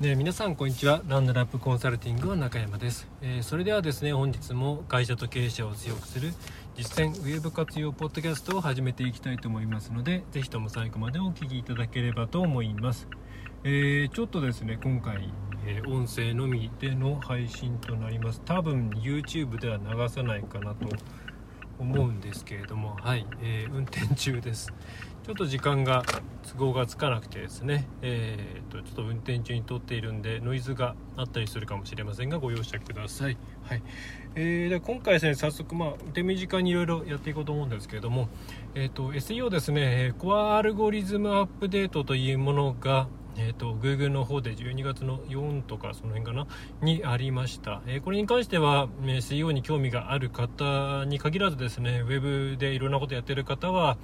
ね、皆さんこんにちは。ランドラップコンサルティングの中山です、えー、それではですね本日も会社と経営者を強くする実践ウェブ活用ポッドキャストを始めていきたいと思いますのでぜひとも最後までお聴きいただければと思います、えー、ちょっとですね今回、えー、音声のみでの配信となります。多分 YouTube では流さないかなと思うんですけれどもはい、えー運転中です。ちょっと時間が都合がつかなくてですね、えーと、ちょっと運転中に撮っているんでノイズがあったりするかもしれませんがご容赦ください、はい。えー、で今回ですね早速、まあ、手短にいろいろやっていこうと思うんですけれども、えーと、SEO ですねコアアルゴリズムアップデートというものがえーと、Google の方で12月の4とかその辺かなにありました、えー、これに関しては、え SEO に興味がある方に限らずですね Web でいろんなことやってる方は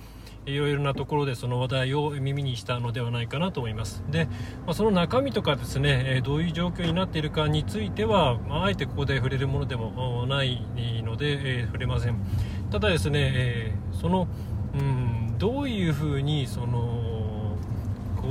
いろいろなところでその話題を耳にしたのではないかなと思います。で、まあ、その中身とかですね、えどういう状況になっているかについては、まあ、あえてここで触れるものでもないので、えー、触れません。ただですね、えー、そのうんどういうふうにその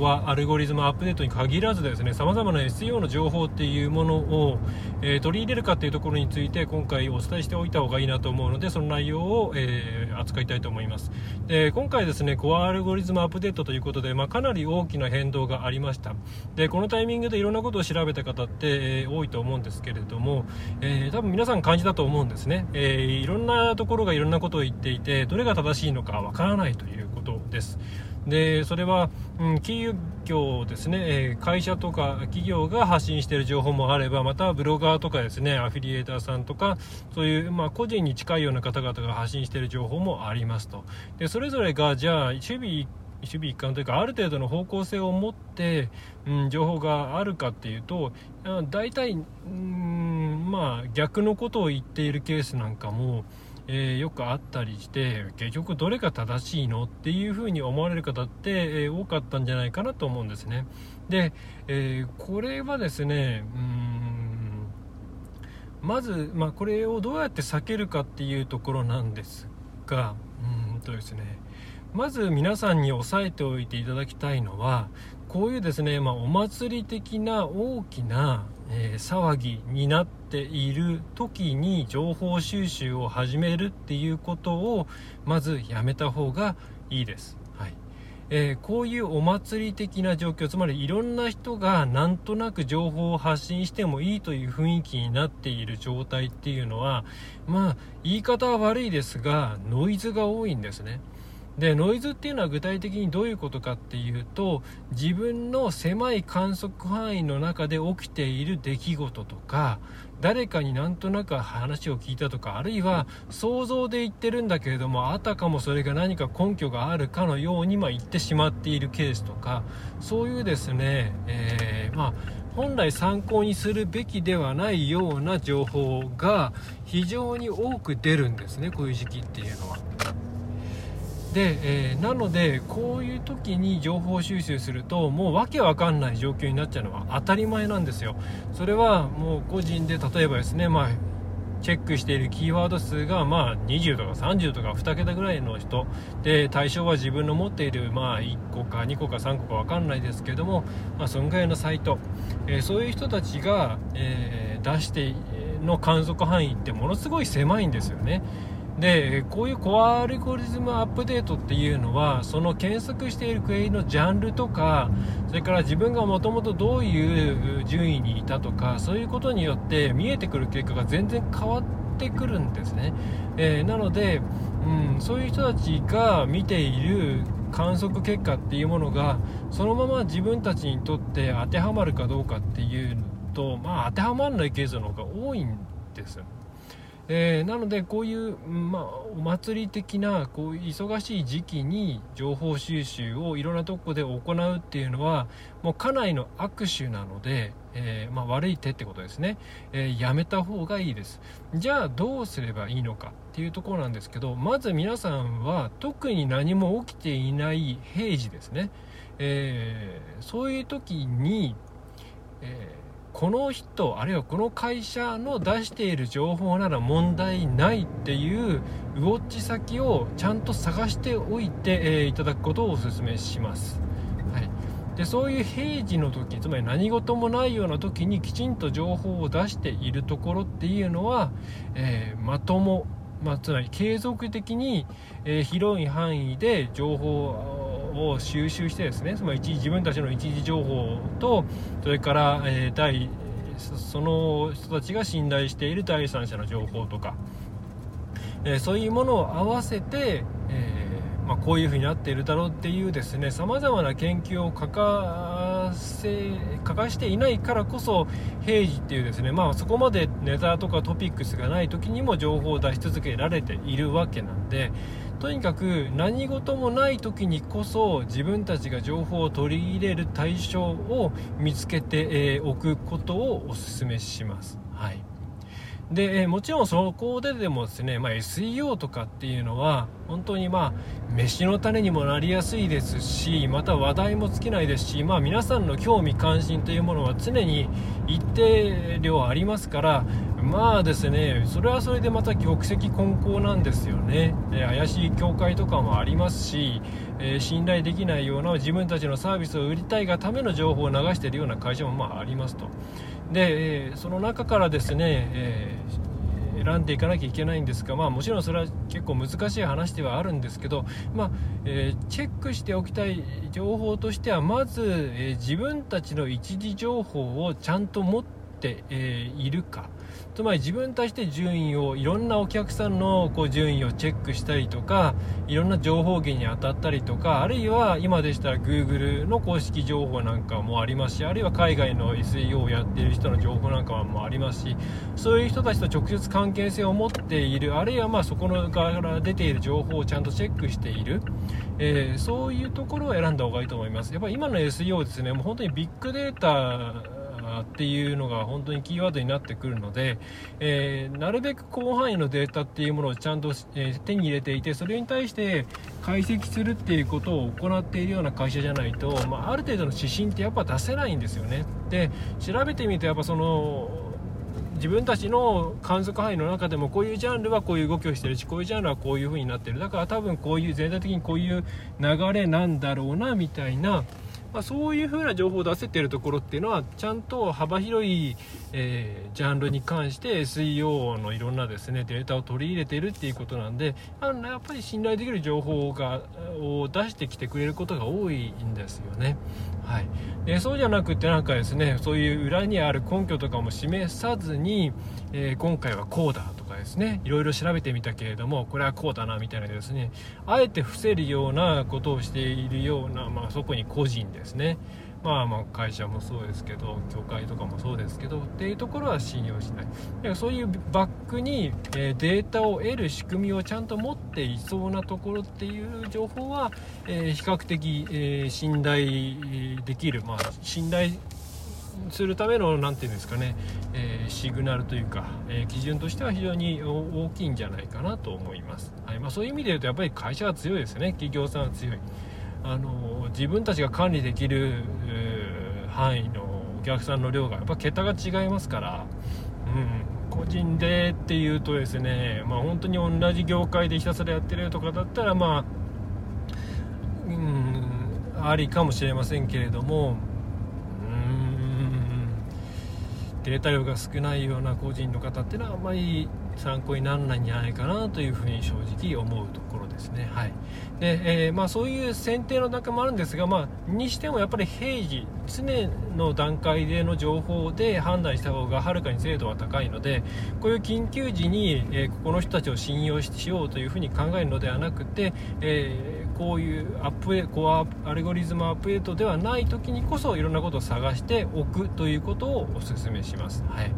はアルゴリズムアップデートに限らずですね様々な SEO の情報っていうものを、えー、取り入れるかっていうところについて今回お伝えしておいた方がいいなと思うのでその内容を、えー、扱いたいと思います。で今回ですねコアアルゴリズムアップデートということで、まあ、かなり大きな変動がありました。でこのタイミングでいろんなことを調べた方って、えー、多いと思うんですけれども、え多分皆さん感じたと思うんですね、えいろんなところがいろんなことを言っていてどれが正しいのかわからないということです。でそれは、うん、企業ですね、え会社とか企業が発信している情報もあればまたブロガーとかですね。アフィリエーターさんとかそういう、まあ、個人に近いような方々が発信している情報もありますと。でそれぞれがじゃあ守備守備一貫というかある程度の方向性を持って、うん、情報があるかっていうと大体、うん、まあ逆のことを言っているケースなんかもえー、よくあったりして結局どれが正しいのっていうふうに思われる方って、えー、多かったんじゃないかなと思うんですね。で、えー、これはですねうんまず、まあ、これをどうやって避けるかっていうところなんですがうんとですねまず皆さんに押さえておいていただきたいのはこういうですね、まあ、お祭り的な大きなえー、騒ぎになっている時に情報収集を始めるっていうことをまずやめた方がいいです。はいえー、こういうお祭り的な状況つまりいろんな人がなんとなく情報を発信してもいいという雰囲気になっている状態っていうのはまあ言い方は悪いですがノイズが多いんですね。でノイズっていうのは具体的にどういうことかっていうと自分の狭い観測範囲の中で起きている出来事とか誰かになんとなく話を聞いたとかあるいは想像で言ってるんだけれどもあたかもそれが何か根拠があるかのようにま言ってしまっているケースとかそういうですね、えー、まあ本来参考にするべきではないような情報が非常に多く出るんですねこういう時期っていうのは。で、えー、なのでこういう時に情報収集するともうわけわかんない状況になっちゃうのは当たり前なんですよ。それはもう個人で例えばですねまあチェックしているキーワード数がまあ20とか30とか2桁ぐらいの人。で対象は自分の持っているまあ1個か2個か3個か分かんないですけども、まあ、そのぐらいのサイト、えー、そういう人たちが、えー、出しての観測範囲ってものすごい狭いんですよね。でこういうコアアルゴリズムアップデートっていうのはその検索しているクエリのジャンルとかそれから自分がもともとどういう順位にいたとかそういうことによって見えてくる結果が全然変わってくるんですね、えー、なので、うん、そういう人たちが見ている観測結果っていうものがそのまま自分たちにとって当てはまるかどうかっていうのと、まあ、当てはまらないケースの方が多いんですよ。えー、なのでこういう、まあ、お祭り的なこう忙しい時期に情報収集をいろんなとこで行うっていうのはもうかなりの握手なので、えー、まあ、悪い手ってことですね、えー、やめた方がいいです。じゃあどうすればいいのかっていうところなんですけどまず皆さんは特に何も起きていない平時ですね、え、そういう時に、えこの人あるいはこの会社の出している情報なら問題ないっていうウォッチ先をちゃんと探しておいて、えー、いただくことをお勧めします、はい、でそういう平時の時つまり何事もないような時にきちんと情報を出しているところっていうのは、えー、まとも、まあ、つまり継続的に、えー、広い範囲で情報を収集してですねつまり自分たちの一時情報とそれから、えー、第その人たちが信頼している第三者の情報とか、えー、そういうものを合わせて、えー、まあ、こういうふうになっているだろうっていうですねさまざまな研究を書かせ書かしていないからこそ平時っていうですね、まあ、そこまでネタとかトピックスがない時にも情報を出し続けられているわけなんでとにかく何事もない時にこそ自分たちが情報を取り入れる対象を見つけておくことをお勧めします。はいで、えもちろんそこででもですね、まあ、SEO とかっていうのは本当にまあ飯の種にもなりやすいですしまた話題も尽きないですし、まあ、皆さんの興味関心というものは常に一定量ありますからまあですねそれはそれでまた玉石混交なんですよね、え怪しい教会とかもありますし、え、信頼できないような自分たちのサービスを売りたいがための情報を流しているような会社もまあありますと。で、えー、その中からですね、えー、選んでいかなきゃいけないんですが、まあ、もちろんそれは結構難しい話ではあるんですけど、まあえー、チェックしておきたい情報としてはまず、え自分たちの一時情報をちゃんと持って、えいるか。つまり自分たちで順位をいろんなお客さんのこう順位をチェックしたりとかいろんな情報源に当たったりとかあるいは今でしたら Google の公式情報なんかもありますしあるいは海外の SEO をやっている人の情報なんかもありますしそういう人たちと直接関係性を持っているあるいはまあそこの側から出ている情報をちゃんとチェックしている、えー、そういうところを選んだ方がいいと思います。やっぱ今の SEO ですねもう本当にビッグデータっていうのが本当にキーワードになってくるので、えー、なるべく広範囲のデータっていうものをちゃんと、えー、手に入れていてそれに対して解析するっていうことを行っているような会社じゃないと、まあ、ある程度の指針ってやっぱ出せないんですよね。で調べてみるとやっぱその自分たちの観測範囲の中でもこういうジャンルはこういう動きをしてるしこういうジャンルはこういう風になってる。だから多分こういう全体的にこういう流れなんだろうなみたいなまあ、そういう風な情報を出せてるところっていうのはちゃんと幅広い、えー、ジャンルに関して SEO のいろんなですねデータを取り入れてるっていうことなんであのやっぱり信頼できる情報がを出してきてくれることが多いんですよね。はい、でそうじゃなくてなんかですねそういう裏にある根拠とかも示さずに、えー、今回はこうだとかですねいろいろ調べてみたけれどもこれはこうだなみたいなですねあえて伏せるようなことをしているような、まあ、そこに個人でですね。まあまあ会社もそうですけど教会とかもそうですけどっていうところは信用しない。だからそういうバックに、え、データを得る仕組みをちゃんと持っていそうなところっていう情報は、え、比較的、え、信頼できるまあ信頼するための何て言うんですかね、えシグナルというか、え基準としては非常に大きいんじゃないかなと思います、はい。まあ、そういう意味で言うとやっぱり会社は強いですね。企業さんは強い。あの自分たちが管理できる、範囲のお客さんの量がやっぱ桁が違いますから、うん、個人でっていうとですね、まあ、本当に同じ業界でひたすらやってるとかだったらまあ、うん、ありかもしれませんけれどもデータ量が少ないような個人の方っていうのはあんまり参考にならないんじゃないかなというふうに正直思うところですね。はいでえー、まあ、そういう選定の中もあるんですが、まあ、にしてもやっぱり平時常の段階での情報で判断した方がはるかに精度は高いのでこういう緊急時に、えー、ここの人たちを信用しようというふうに考えるのではなくて、えー、こういうアップデコアアルゴリズムアップデートではない時にこそいろんなことを探しておくということをお勧めします。はい、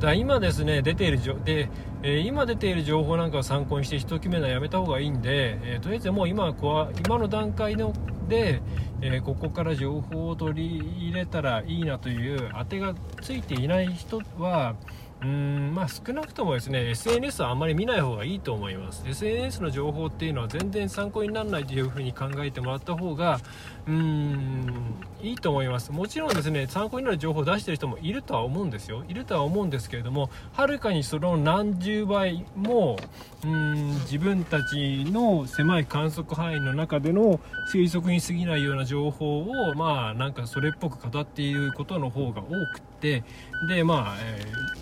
だ今ですね出ているでえ、今出ている情報なんかを参考にして一決めのはやめた方がいいんで、えー、とりあえずもう今は今の段階ので、えー、ここから情報を取り入れたらいいなという当てがついていない人はうんまあ、少なくともですね SNS はあまり見ない方がいいと思います。SNS の情報っていうのは全然参考にならないというふうに考えてもらった方がうんいいと思います。もちろんですね参考になる情報を出してる人もいるとは思うんですよ。いるとは思うんですけれどもはるかにその何十倍もうん自分たちの狭い観測範囲の中での推測に過ぎないような情報をまあなんかそれっぽく語っていることの方が多くってでまあ、えー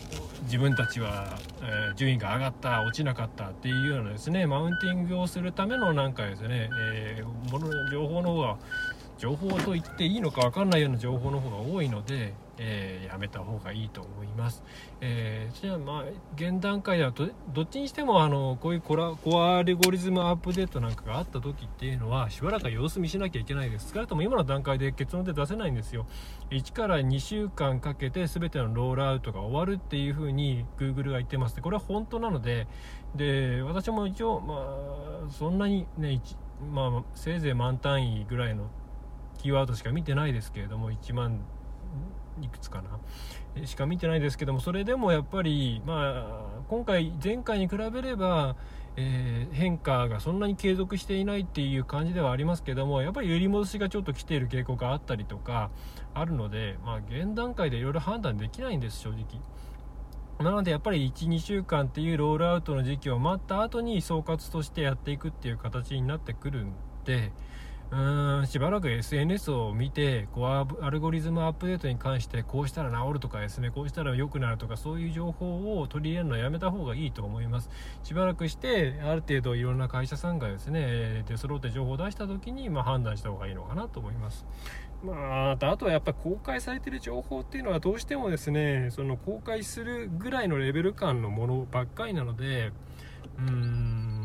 自分たちは、えー、順位が上がった落ちなかったっていうようなですねマウンティングをするためのなんかですね、えー、もの情報の方が情報と言っていいのか分かんないような情報の方が多いので、えー、やめた方がいいと思います。えー、じゃあまあ現段階ではどっちにしてもあのこういうコラコアアルゴリズムアップデートなんかがあった時っていうのはしばらく様子見しなきゃいけないです。少なくとも今の段階で結論で出せないんですよ。1から2週間かけて全てのロールアウトが終わるっていう風に Google が言ってますこれは本当なのでで私も一応まあそんなにねまあ、せいぜい万単位ぐらいのキーワードしか見てないですけれども1万いくつかなしか見てないですけどもそれでもやっぱり、まあ、今回前回に比べれば、えー、変化がそんなに継続していないっていう感じではありますけどもやっぱり揺り戻しがちょっと来ている傾向があったりとかあるので、まあ、現段階でいろいろ判断できないんです正直。なのでやっぱり1、2週間っていうロールアウトの時期を待った後に総括としてやっていくっていう形になってくるんで、うーんしばらく SNS を見てこうアルゴリズムアップデートに関してこうしたら治るとかですねこうしたら良くなるとかそういう情報を取り入れるのはやめた方がいいと思います。しばらくしてある程度いろんな会社さんがですね出揃って情報を出した時に、まあ、判断した方がいいのかなと思います。まあ、あとはやっぱり公開されている情報っていうのはどうしてもですねその公開するぐらいのレベル感のものばっかりなのでうーん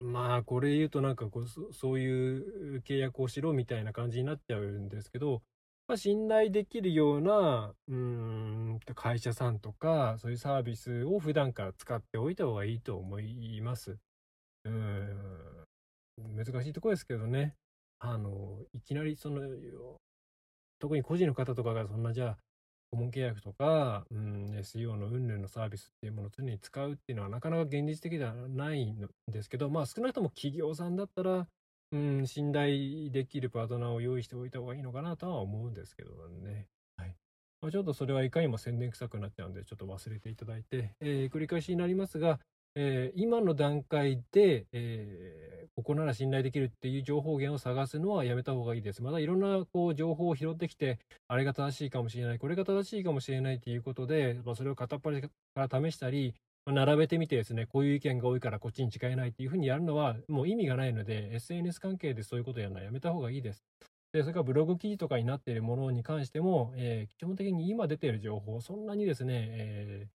まあ、これ言うとなんかこうそ、ういう契約をしろみたいな感じになっちゃうんですけど、まあ、信頼できるような、うん、会社さんとか、そういうサービスを普段から使っておいた方がいいと思います。うん、難しいところですけどね。あの、いきなりその、特に個人の方とかがそんなじゃあ、顧問契約とか、うん、SEO の云々のサービスっていうものを常に使うっていうのはなかなか現実的ではないんですけど、まあ少なくとも企業さんだったら、うん、信頼できるパートナーを用意しておいた方がいいのかなとは思うんですけどね。はい。まあ、ちょっとそれはいかにも宣伝臭くなっちゃうんで、ちょっと忘れていただいて、えー、繰り返しになりますが、えー、今の段階で、えー、ここなら信頼できるっていう情報源を探すのはやめた方がいいです。またいろんなこう情報を拾ってきて、あれが正しいかもしれない、これが正しいかもしれないということで、まあ、それを片っ端から試したり、まあ、並べてみてですね、こういう意見が多いからこっちに違いないっていうふうにやるのはもう意味がないので、SNS 関係でそういうことやるのはやめた方がいいです。で、それからブログ記事とかになっているものに関しても、えー、基本的に今出ている情報、そんなにですね、えー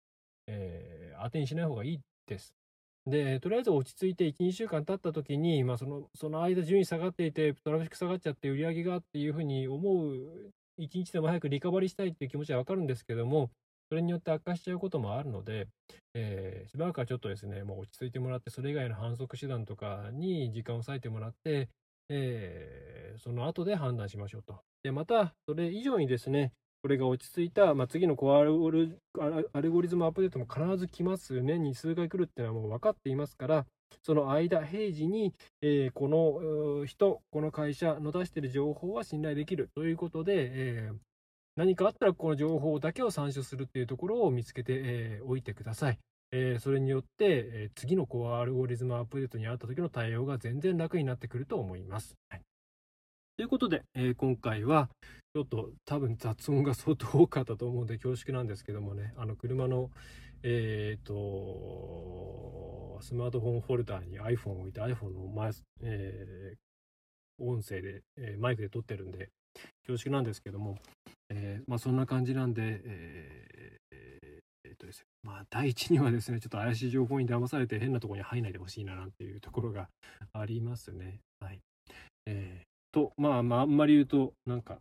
えー、当てにしない方がいいです。で、とりあえず落ち着いて1、2週間経った時に、まあその、その間順位下がっていて、トラフィック下がっちゃって売り上げがっていうふうに思う、1日でも早くリカバリーしたいっていう気持ちはわかるんですけども、それによって悪化しちゃうこともあるので、えー、しばらくはちょっとですね、もう落ち着いてもらって、それ以外の反則手段とかに時間を割いてもらって、えー、その後で判断しましょうと。で、また、それ以上にですね、これが落ち着いた、まあ、次のコアアルゴリズムアップデートも必ず来ます。年に数回来るっていうのはもう分かっていますから、その間、平時に、えー、この人、この会社の出している情報は信頼できるということで、えー、何かあったらこの情報だけを参照するっていうところを見つけてお、えー、いてください。えー、それによって、え次のコアアルゴリズムアップデートにあった時の対応が全然楽になってくると思います。はいということで、えー、今回はちょっと多分雑音が相当多かったと思うんで恐縮なんですけどもねあの車のえ、ー、とスマートフォンホルダーに iPhone を置いて iPhone の前、えー、音声で、えー、マイクで撮ってるんで恐縮なんですけども、えまあそんな感じなんでええっとですまあ第一にはですねちょっと怪しい情報に騙されて変なところに入んないでほしいななんていうところがありますね。はい。えと、まあまあ、あんまり言うと、なんか、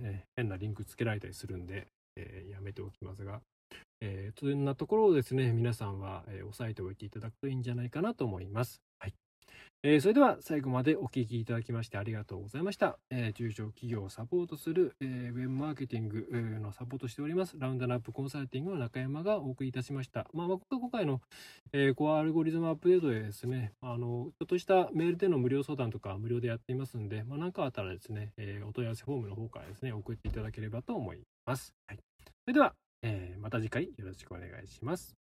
ね変なリンクつけられたりするんで、えー、やめておきますが、えー、そんなところをですね、皆さんは、えー、押さえておいていただくといいんじゃないかなと思います。はい。えー、それでは最後までお聞きいただきましてありがとうございました。えー、中小企業をサポートする、えー、ウェブマーケティングのサポートしております、ラウンドナップコンサルティングの中山がお送りいたしました。まあ、今回の、えー、コアアルゴリズムアップデートでですね、あの、ちょっとしたメールでの無料相談とか無料でやっていますんで、まあ、何かあったらですね、え、お問い合わせフォームの方からですね、送っていただければと思います。はい。それでは、え、また次回よろしくお願いします。